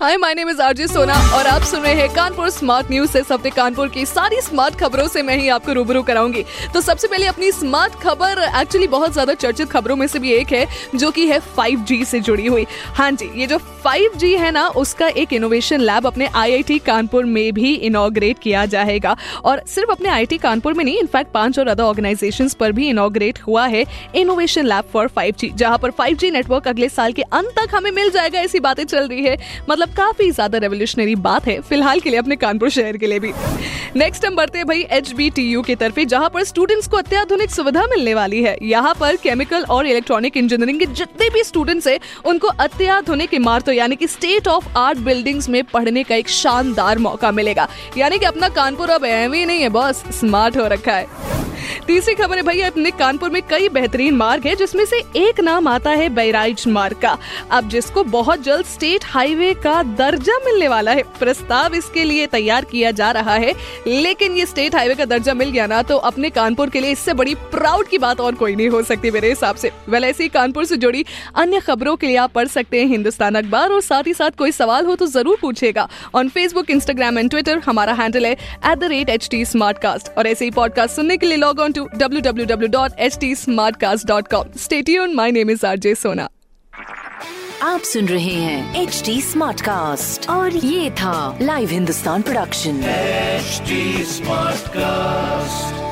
hi my name is RJ Sona और आप सुन रहे हैं कानपुर स्मार्ट न्यूज़ से हफ़्ते कानपुर की सारी स्मार्ट खबरों से मैं ही आपको रूबरू कराऊँगी। तो सबसे पहले अपनी स्मार्ट खबर एक्चुअली बहुत ज़्यादा चर्चित खबरों में से भी एक है, जो कि है 5G से जुड़ी हुई। हाँ जी, ये जो 5G है ना, उसका एक इनोवेशन लैब अपने आईआईटी कानपुर में भी इनोग्रेट किया जाएगा। और सिर्फ़ अपने आईआईटी कानपुर में नहीं इनफैक्ट पाँच और अदर ऑर्गेनाइजेशन पर भी इनोग्रेट हुआ है इनोवेशन लैब फॉर फाइव जहाँ पर फाइव नेटवर्क अगले साल के अंत तक हमें मिल जाएगा, ऐसी बातें चल रही है। मतलब मतलब काफ़ी ज़्यादा रेवोल्यूशनरी बात है, फ़िलहाल के लिए अपने कानपुर शहर के लिए भी। नेक्स्ट हम बढ़ते भाई एच बी टी यू की तरफ़ जहाँ पर स्टूडेंट्स को अत्याधुनिक सुविधा मिलने वाली है। यहाँ पर केमिकल और इलेक्ट्रॉनिक इंजीनियरिंग के जितने भी स्टूडेंट्स है, उनको अत्याधुनिक इमारतों, यानी कि स्टेट ऑफ़ आर्ट बिल्डिंग्स में पढ़ने का एक शानदार मौका मिलेगा। यानी कि अपना कानपुर अब एवी नहीं है, बॉस स्मार्ट हो रखा है। तीसरी खबर है भैया, अपने कानपुर में कई बेहतरीन मार्ग है, जिसमें से एक नाम आता है बैराइज मार्ग का। अब जिसको बहुत जल्द स्टेट हाईवे का दर्जा मिलने वाला है, प्रस्ताव इसके लिए तैयार किया जा रहा है। लेकिन ये स्टेट हाईवे का दर्जा मिल गया ना तो अपने कानपुर के लिए इससे बड़ी प्राउड की बात और कोई नहीं हो सकती मेरे हिसाब से। वेल, ऐसे कानपुर से जुड़ी अन्य खबरों के लिए आप पढ़ सकते हैं हिंदुस्तान अखबार, और साथ ही साथ कोई सवाल हो तो ज़रूर पूछेगा। On Facebook Instagram and Twitter हमारा हैंडल है एट और ऐसे ही पॉडकास्ट सुनने के लिए log on to www.htsmartcast.com. Stay tuned. My name is RJ Sona. आप सुन रहे हैं एच डी स्मार्ट कास्ट और ये था live Hindustan production H smart cast